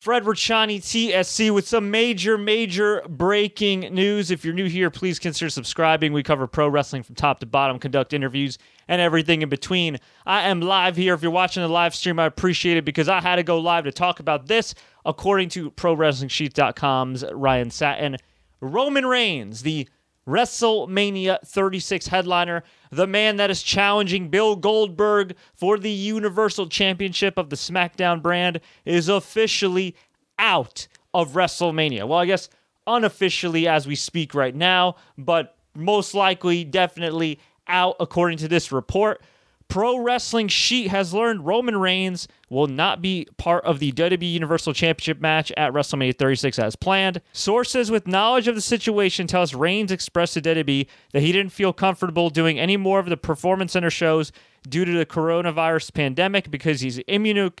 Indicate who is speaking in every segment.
Speaker 1: Fred Rachani, TSC, with some major, major breaking news. If you're new here, please consider subscribing. We cover pro wrestling from top to bottom, conduct interviews, and everything in between. I am live here. If you're watching the live stream, I appreciate it because I had to go live to talk about this. According to ProWrestlingSheet.com's Ryan Satin, Roman Reigns, the WrestleMania 36 headliner, the man that is challenging Bill Goldberg for the Universal Championship of the SmackDown brand, is officially out of WrestleMania. Well, I guess unofficially as we speak right now, but most likely, definitely out according to this report. Pro Wrestling Sheet has learned Roman Reigns will not be part of the WWE Universal Championship match at WrestleMania 36 as planned. Sources with knowledge of the situation tell us Reigns expressed to WWE that he didn't feel comfortable doing any more of the Performance Center shows due to the coronavirus pandemic because he's immuno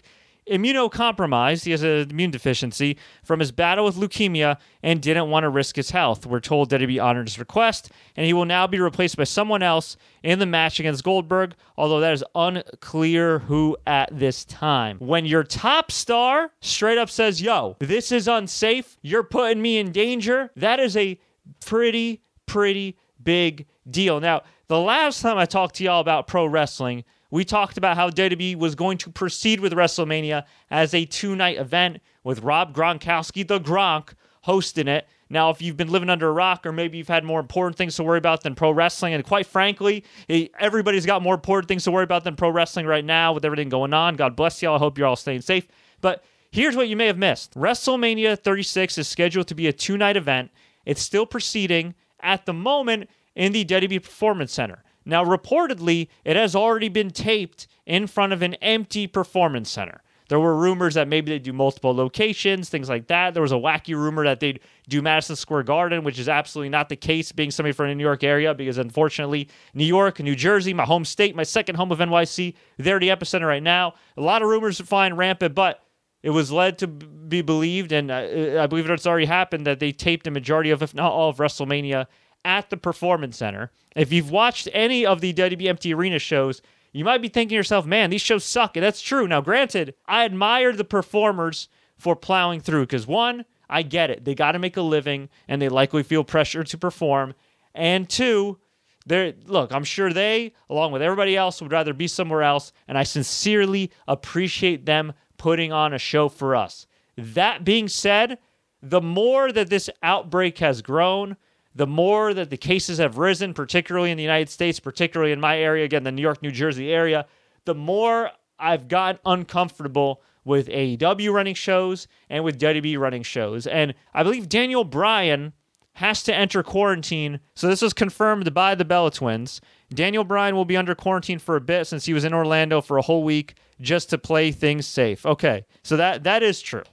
Speaker 1: immunocompromised. He has an immune deficiency from his battle with leukemia and didn't want to risk his health. We're told that he honored his request, and he will now be replaced by someone else in the match against Goldberg, although that is unclear who at this time. When your top star straight up says, Yo, this is unsafe, you're putting me in danger, that is a pretty, pretty big deal. Now, the last time I talked to y'all about pro wrestling, we talked about how WWE was going to proceed with WrestleMania as a two night event with Rob Gronkowski, the Gronk, hosting it. Now, if you've been living under a rock, or maybe you've had more important things to worry about than pro wrestling, and quite frankly, eh, everybody's got more important things to worry about than pro wrestling right now with everything going on. God bless y'all. I hope you're all staying safe. But here's what you may have missed WrestleMania 36 is scheduled to be a two night event. It's still proceeding at the moment in the WWE Performance Center. Now, reportedly, it has already been taped in front of an empty performance center. There were rumors that maybe they'd do multiple locations, things like that. There was a wacky rumor that they'd do Madison Square Garden, which is absolutely not the case, being somebody from the New York area, because unfortunately, New York, New Jersey, my home state, my second home of NYC, they're the epicenter right now. A lot of rumors are flying rampant, but it was led to be believed, and uh, I believe it's already happened, that they taped a majority of, if not all, of WrestleMania at the Performance Center. If you've watched any of the Empty Arena shows, you might be thinking to yourself, man, these shows suck. And that's true. Now, granted, I admire the performers for plowing through because one, I get it. They got to make a living and they likely feel pressure to perform. And two, they're, look, I'm sure they, along with everybody else, would rather be somewhere else. And I sincerely appreciate them putting on a show for us. That being said, the more that this outbreak has grown, the more that the cases have risen, particularly in the United States, particularly in my area, again, the New York, New Jersey area, the more I've gotten uncomfortable with AEW running shows and with WWE running shows. And I believe Daniel Bryan has to enter quarantine. So this was confirmed by the Bella Twins. Daniel Bryan will be under quarantine for a bit since he was in Orlando for a whole week just to play things safe. Okay, so that that is true.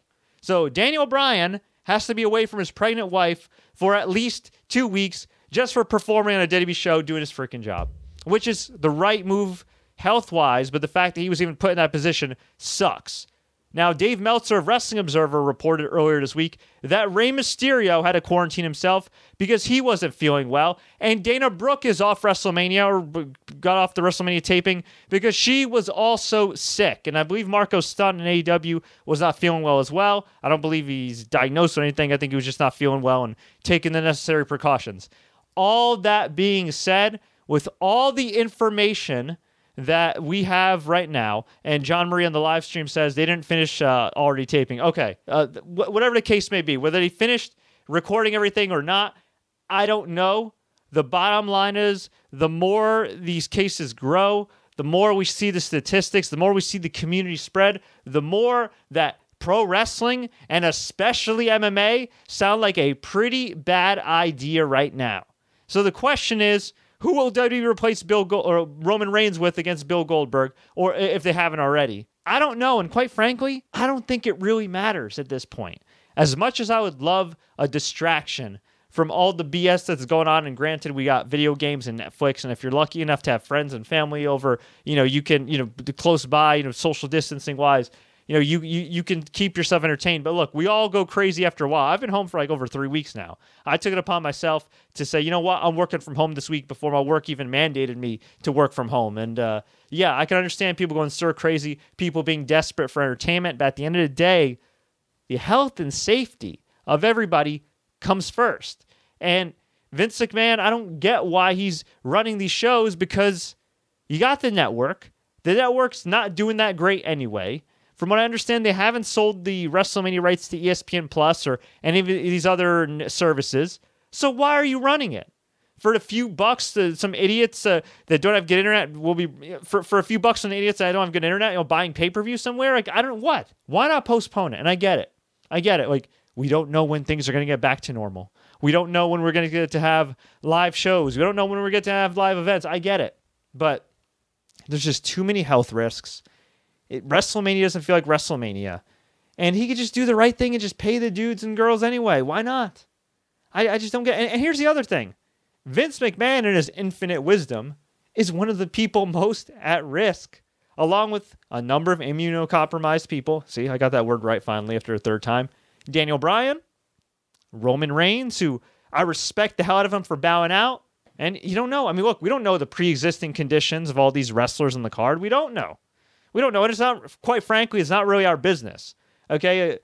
Speaker 1: So Daniel Bryan has to be away from his pregnant wife for at least two weeks just for performing on a WWE show doing his freaking job, which is the right move health wise, but the fact that he was even put in that position sucks. Now, Dave Meltzer of Wrestling Observer reported earlier this week that Rey Mysterio had to quarantine himself because he wasn't feeling well, and Dana Brooke is off WrestleMania or got off the WrestleMania taping because she was also sick. And I believe Marko Stunt in AEW was not feeling well as well. I don't believe he's diagnosed or anything. I think he was just not feeling well and taking the necessary precautions. All that being said, with all the information that we have right now, and John Marie on the live stream says they didn't finish uh, already taping. Okay, uh, wh- whatever the case may be, whether they finished recording everything or not, I don't know. The bottom line is the more these cases grow, the more we see the statistics, the more we see the community spread, the more that pro wrestling and especially MMA sound like a pretty bad idea right now. So the question is, who will WWE replace Bill or Roman Reigns with against Bill Goldberg, or if they haven't already? I don't know, and quite frankly, I don't think it really matters at this point. As much as I would love a distraction from all the BS that's going on, and granted, we got video games and Netflix, and if you're lucky enough to have friends and family over, you know, you can, you know, close by, you know, social distancing wise, you know, you, you you can keep yourself entertained. But look, we all go crazy after a while. I've been home for like over three weeks now. I took it upon myself to say, you know what, I'm working from home this week before my work even mandated me to work from home. And uh, yeah, I can understand people going stir crazy, people being desperate for entertainment. But at the end of the day, the health and safety of everybody comes first. And Vince McMahon, I don't get why he's running these shows because you got the network. The network's not doing that great anyway. From what I understand, they haven't sold the WrestleMania rights to ESPN Plus or any of these other services. So why are you running it? For a few bucks, uh, some idiots uh, that don't have good internet will be for, for a few bucks on idiots that don't have good internet, you know, buying pay per view somewhere. Like I don't what? Why not postpone it? And I get it, I get it. Like we don't know when things are going to get back to normal. We don't know when we're going to get to have live shows. We don't know when we're going to have live events. I get it, but there's just too many health risks. It, WrestleMania doesn't feel like WrestleMania. And he could just do the right thing and just pay the dudes and girls anyway. Why not? I, I just don't get and, and here's the other thing. Vince McMahon in his infinite wisdom is one of the people most at risk, along with a number of immunocompromised people. See, I got that word right finally after a third time. Daniel Bryan, Roman Reigns, who I respect the hell out of him for bowing out. And you don't know. I mean, look, we don't know the pre existing conditions of all these wrestlers in the card. We don't know. We don't know. And it's not, quite frankly, it's not really our business. Okay. A,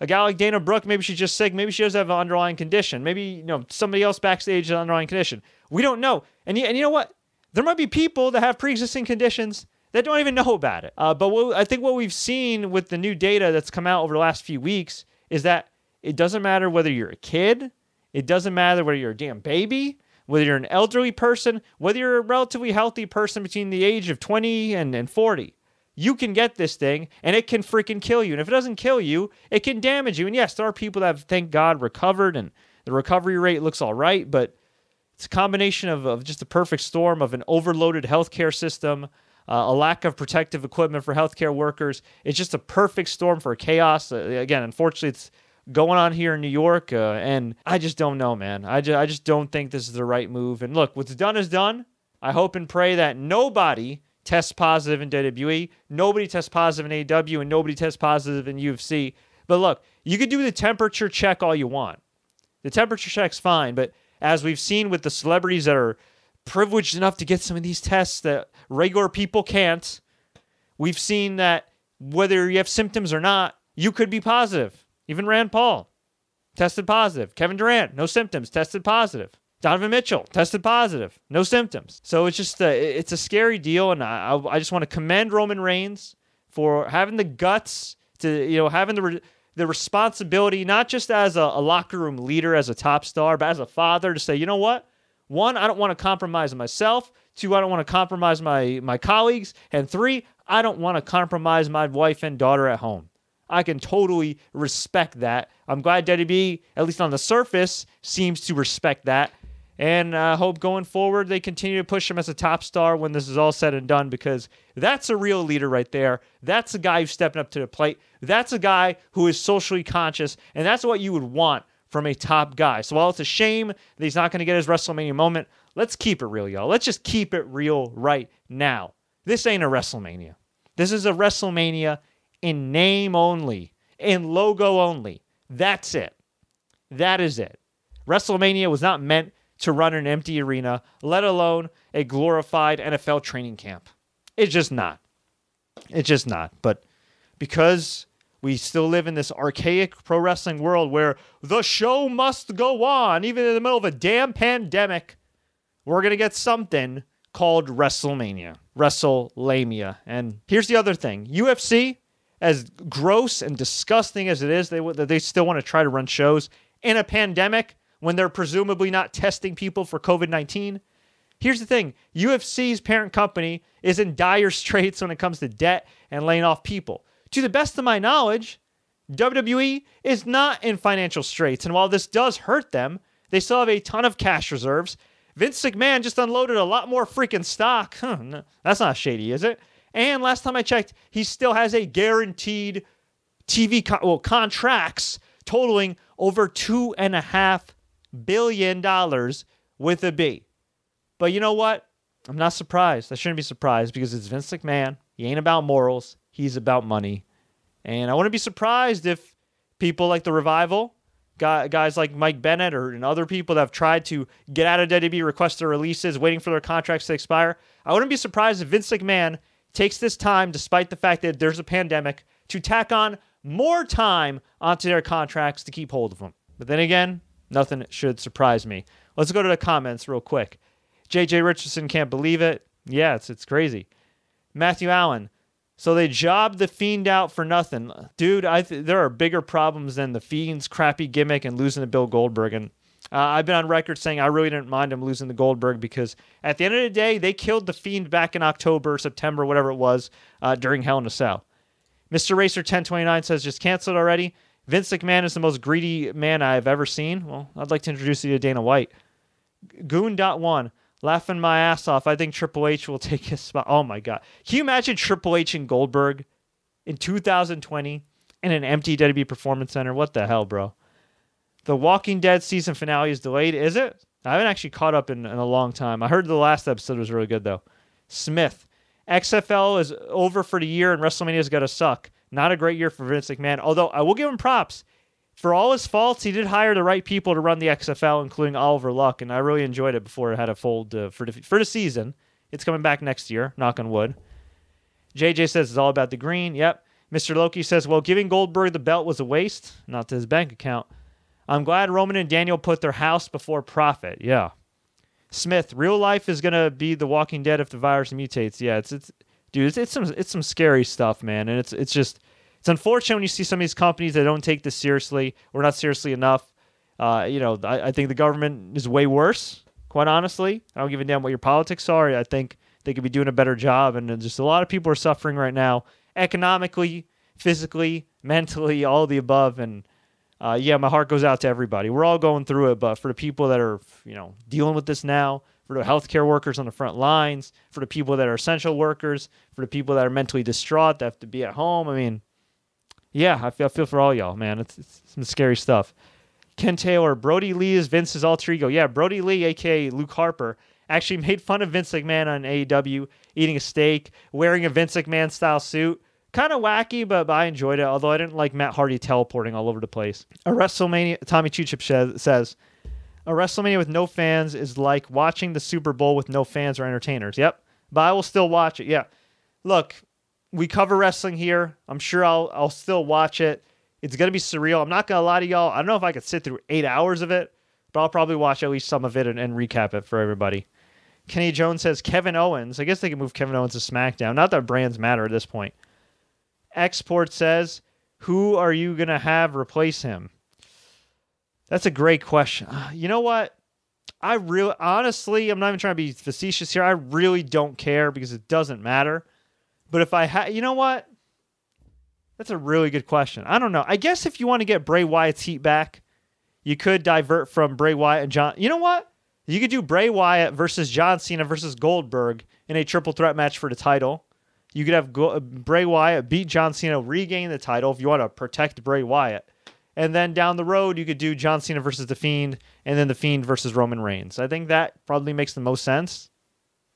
Speaker 1: a guy like Dana Brooke, maybe she's just sick. Maybe she does have an underlying condition. Maybe, you know, somebody else backstage has an underlying condition. We don't know. And and you know what? There might be people that have pre existing conditions that don't even know about it. Uh, but what, I think what we've seen with the new data that's come out over the last few weeks is that it doesn't matter whether you're a kid, it doesn't matter whether you're a damn baby, whether you're an elderly person, whether you're a relatively healthy person between the age of 20 and, and 40. You can get this thing and it can freaking kill you. And if it doesn't kill you, it can damage you. And yes, there are people that have, thank God, recovered and the recovery rate looks all right, but it's a combination of, of just a perfect storm of an overloaded healthcare system, uh, a lack of protective equipment for healthcare workers. It's just a perfect storm for chaos. Uh, again, unfortunately, it's going on here in New York, uh, and I just don't know, man. I just, I just don't think this is the right move. And look, what's done is done. I hope and pray that nobody tests positive in WWE, nobody tests positive in AW, and nobody tests positive in UFC. But look, you could do the temperature check all you want. The temperature check's fine, but as we've seen with the celebrities that are privileged enough to get some of these tests that regular people can't, we've seen that whether you have symptoms or not, you could be positive. Even Rand Paul tested positive. Kevin Durant, no symptoms, tested positive. Donovan Mitchell tested positive, no symptoms. So it's just a, it's a scary deal, and I, I just want to commend Roman Reigns for having the guts to you know having the re- the responsibility not just as a, a locker room leader, as a top star, but as a father to say, you know what, one, I don't want to compromise myself. Two, I don't want to compromise my my colleagues, and three, I don't want to compromise my wife and daughter at home. I can totally respect that. I'm glad WWE, at least on the surface, seems to respect that. And I uh, hope going forward they continue to push him as a top star when this is all said and done because that's a real leader right there. That's a guy who's stepping up to the plate. That's a guy who is socially conscious, and that's what you would want from a top guy. So while it's a shame that he's not going to get his WrestleMania moment, let's keep it real, y'all. Let's just keep it real right now. This ain't a WrestleMania. This is a WrestleMania in name only, in logo only. That's it. That is it. WrestleMania was not meant to run an empty arena, let alone a glorified NFL training camp. It's just not. It's just not. But because we still live in this archaic pro wrestling world where the show must go on, even in the middle of a damn pandemic, we're going to get something called WrestleMania. WrestleLamia. And here's the other thing UFC, as gross and disgusting as it is, they they still want to try to run shows in a pandemic when they're presumably not testing people for COVID nineteen. Here's the thing: UFC's parent company is in dire straits when it comes to debt and laying off people. To the best of my knowledge, WWE is not in financial straits, and while this does hurt them, they still have a ton of cash reserves. Vince McMahon just unloaded a lot more freaking stock. Huh, no, that's not shady, is it? And last time I checked, he still has a guaranteed TV well, contracts totaling over two and a half billion dollars with a B. But you know what? I'm not surprised. I shouldn't be surprised because it's Vince McMahon. He ain't about morals. He's about money. And I wouldn't be surprised if people like the revival, guys like Mike Bennett or and other people that have tried to get out of WWE, request their releases, waiting for their contracts to expire. I wouldn't be surprised if Vince McMahon takes this time, despite the fact that there's a pandemic, to tack on more time onto their contracts to keep hold of them. But then again, nothing should surprise me. Let's go to the comments real quick. JJ Richardson can't believe it. Yeah, it's it's crazy. Matthew Allen. So they jobbed the fiend out for nothing, dude. I th- there are bigger problems than the fiend's crappy gimmick and losing to Bill Goldberg. And uh, I've been on record saying I really didn't mind him losing to Goldberg because at the end of the day, they killed the fiend back in October, September, whatever it was, uh, during Hell in a Cell. Mr. Racer 1029 says just canceled already. Vince McMahon is the most greedy man I've ever seen. Well, I'd like to introduce you to Dana White. Goon.1 laughing my ass off. I think Triple H will take his spot. Oh my god. Can you imagine Triple H and Goldberg in 2020 in an empty WWE Performance Center? What the hell, bro? The Walking Dead season finale is delayed, is it? I haven't actually caught up in, in a long time. I heard the last episode was really good though. Smith. XFL is over for the year and WrestleMania's got to suck. Not a great year for Vince McMahon, although I will give him props for all his faults, he did hire the right people to run the XFL, including Oliver Luck, and I really enjoyed it before it had a fold uh, for the, for the season. It's coming back next year, knock on wood. JJ says it's all about the green. Yep. Mr. Loki says, well, giving Goldberg the belt was a waste, not to his bank account. I'm glad Roman and Daniel put their house before profit. Yeah. Smith, real life is gonna be the Walking Dead if the virus mutates. Yeah, it's it's dude, it's, it's some it's some scary stuff, man, and it's it's just it's unfortunate when you see some of these companies that don't take this seriously or not seriously enough. Uh, you know, I, I, think the government is way worse. Quite honestly, I don't give a damn what your politics are. I think they could be doing a better job, and just a lot of people are suffering right now, economically, physically, mentally, all the above. And uh, yeah, my heart goes out to everybody. We're all going through it, but for the people that are, you know, dealing with this now, for the healthcare workers on the front lines, for the people that are essential workers, for the people that are mentally distraught that have to be at home. I mean, yeah, I feel, I feel for all y'all, man. It's, it's some scary stuff. Ken Taylor, Brodie Lee is Vince's alter ego. Yeah, Brodie Lee, aka Luke Harper, actually made fun of Vince McMahon on AEW, eating a steak, wearing a Vince McMahon style suit. Kind of wacky, but, but I enjoyed it. Although I didn't like Matt Hardy teleporting all over the place. A WrestleMania, Tommy Chuchip says, a WrestleMania with no fans is like watching the Super Bowl with no fans or entertainers. Yep, but I will still watch it. Yeah, look, we cover wrestling here. I'm sure I'll I'll still watch it. It's gonna be surreal. I'm not gonna lie to y'all. I don't know if I could sit through eight hours of it, but I'll probably watch at least some of it and, and recap it for everybody. Kenny Jones says Kevin Owens. I guess they can move Kevin Owens to SmackDown. Not that brands matter at this point. Export says, who are you gonna have replace him? That's a great question. Uh, you know what? I really, honestly, I'm not even trying to be facetious here. I really don't care because it doesn't matter. But if I had, you know what? That's a really good question. I don't know. I guess if you want to get Bray Wyatt's heat back, you could divert from Bray Wyatt and John. You know what? You could do Bray Wyatt versus John Cena versus Goldberg in a triple threat match for the title. You could have Go- uh, Bray Wyatt beat John Cena, regain the title if you want to protect Bray Wyatt. And then down the road, you could do John Cena versus The Fiend, and then The Fiend versus Roman Reigns. I think that probably makes the most sense.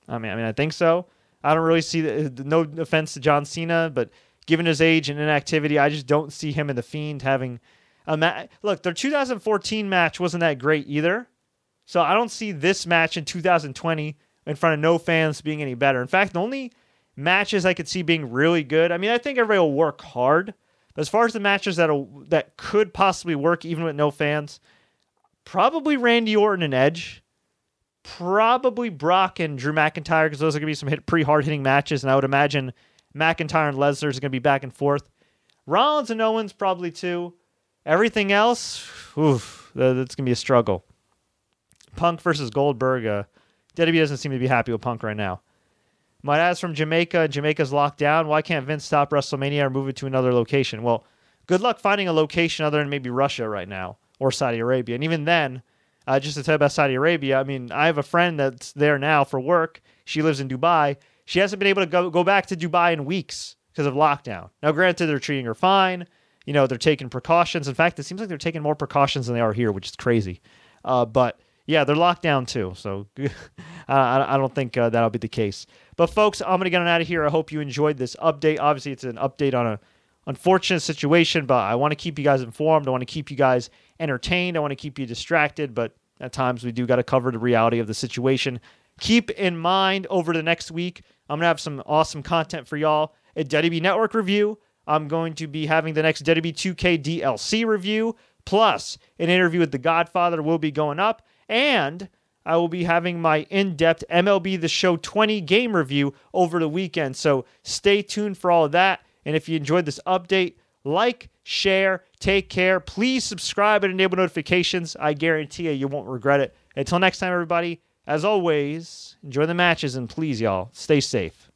Speaker 1: I mean, I mean, I think so. I don't really see the, no offense to John Cena, but given his age and inactivity, I just don't see him and the Fiend having a match. Look, their 2014 match wasn't that great either, so I don't see this match in 2020 in front of no fans being any better. In fact, the only matches I could see being really good. I mean, I think everybody will work hard, but as far as the matches that that could possibly work even with no fans, probably Randy Orton and Edge probably Brock and Drew McIntyre because those are going to be some hit, pretty hard hitting matches, and I would imagine McIntyre and Lesnar is going to be back and forth. Rollins and Owens probably too. Everything else, oof, that's going to be a struggle. Punk versus Goldberg. Uh, WWE doesn't seem to be happy with Punk right now. My dad's from Jamaica. Jamaica's locked down. Why can't Vince stop WrestleMania or move it to another location? Well, good luck finding a location other than maybe Russia right now or Saudi Arabia. And even then, uh, just to tell you about Saudi Arabia, I mean, I have a friend that's there now for work. She lives in Dubai. She hasn't been able to go, go back to Dubai in weeks because of lockdown. Now, granted, they're treating her fine. You know, they're taking precautions. In fact, it seems like they're taking more precautions than they are here, which is crazy. Uh, but yeah, they're locked down too. So I, I don't think uh, that'll be the case. But folks, I'm to get on out of here. I hope you enjoyed this update. Obviously, it's an update on a unfortunate situation, but I want to keep you guys informed. I want to keep you guys entertained. I want to keep you distracted, but at times we do got to cover the reality of the situation. Keep in mind over the next week, I'm to have some awesome content for y'all. A WWE Network review, I'm going to be having the next WWE2K DLC review, plus an interview with The Godfather will be going up, and I will be having my in depth MLB The Show 20 game review over the weekend. So stay tuned for all of that. And if you enjoyed this update, like, share, take care. Please subscribe and enable notifications. I guarantee you, you won't regret it. Until next time, everybody, as always, enjoy the matches and please, y'all, stay safe.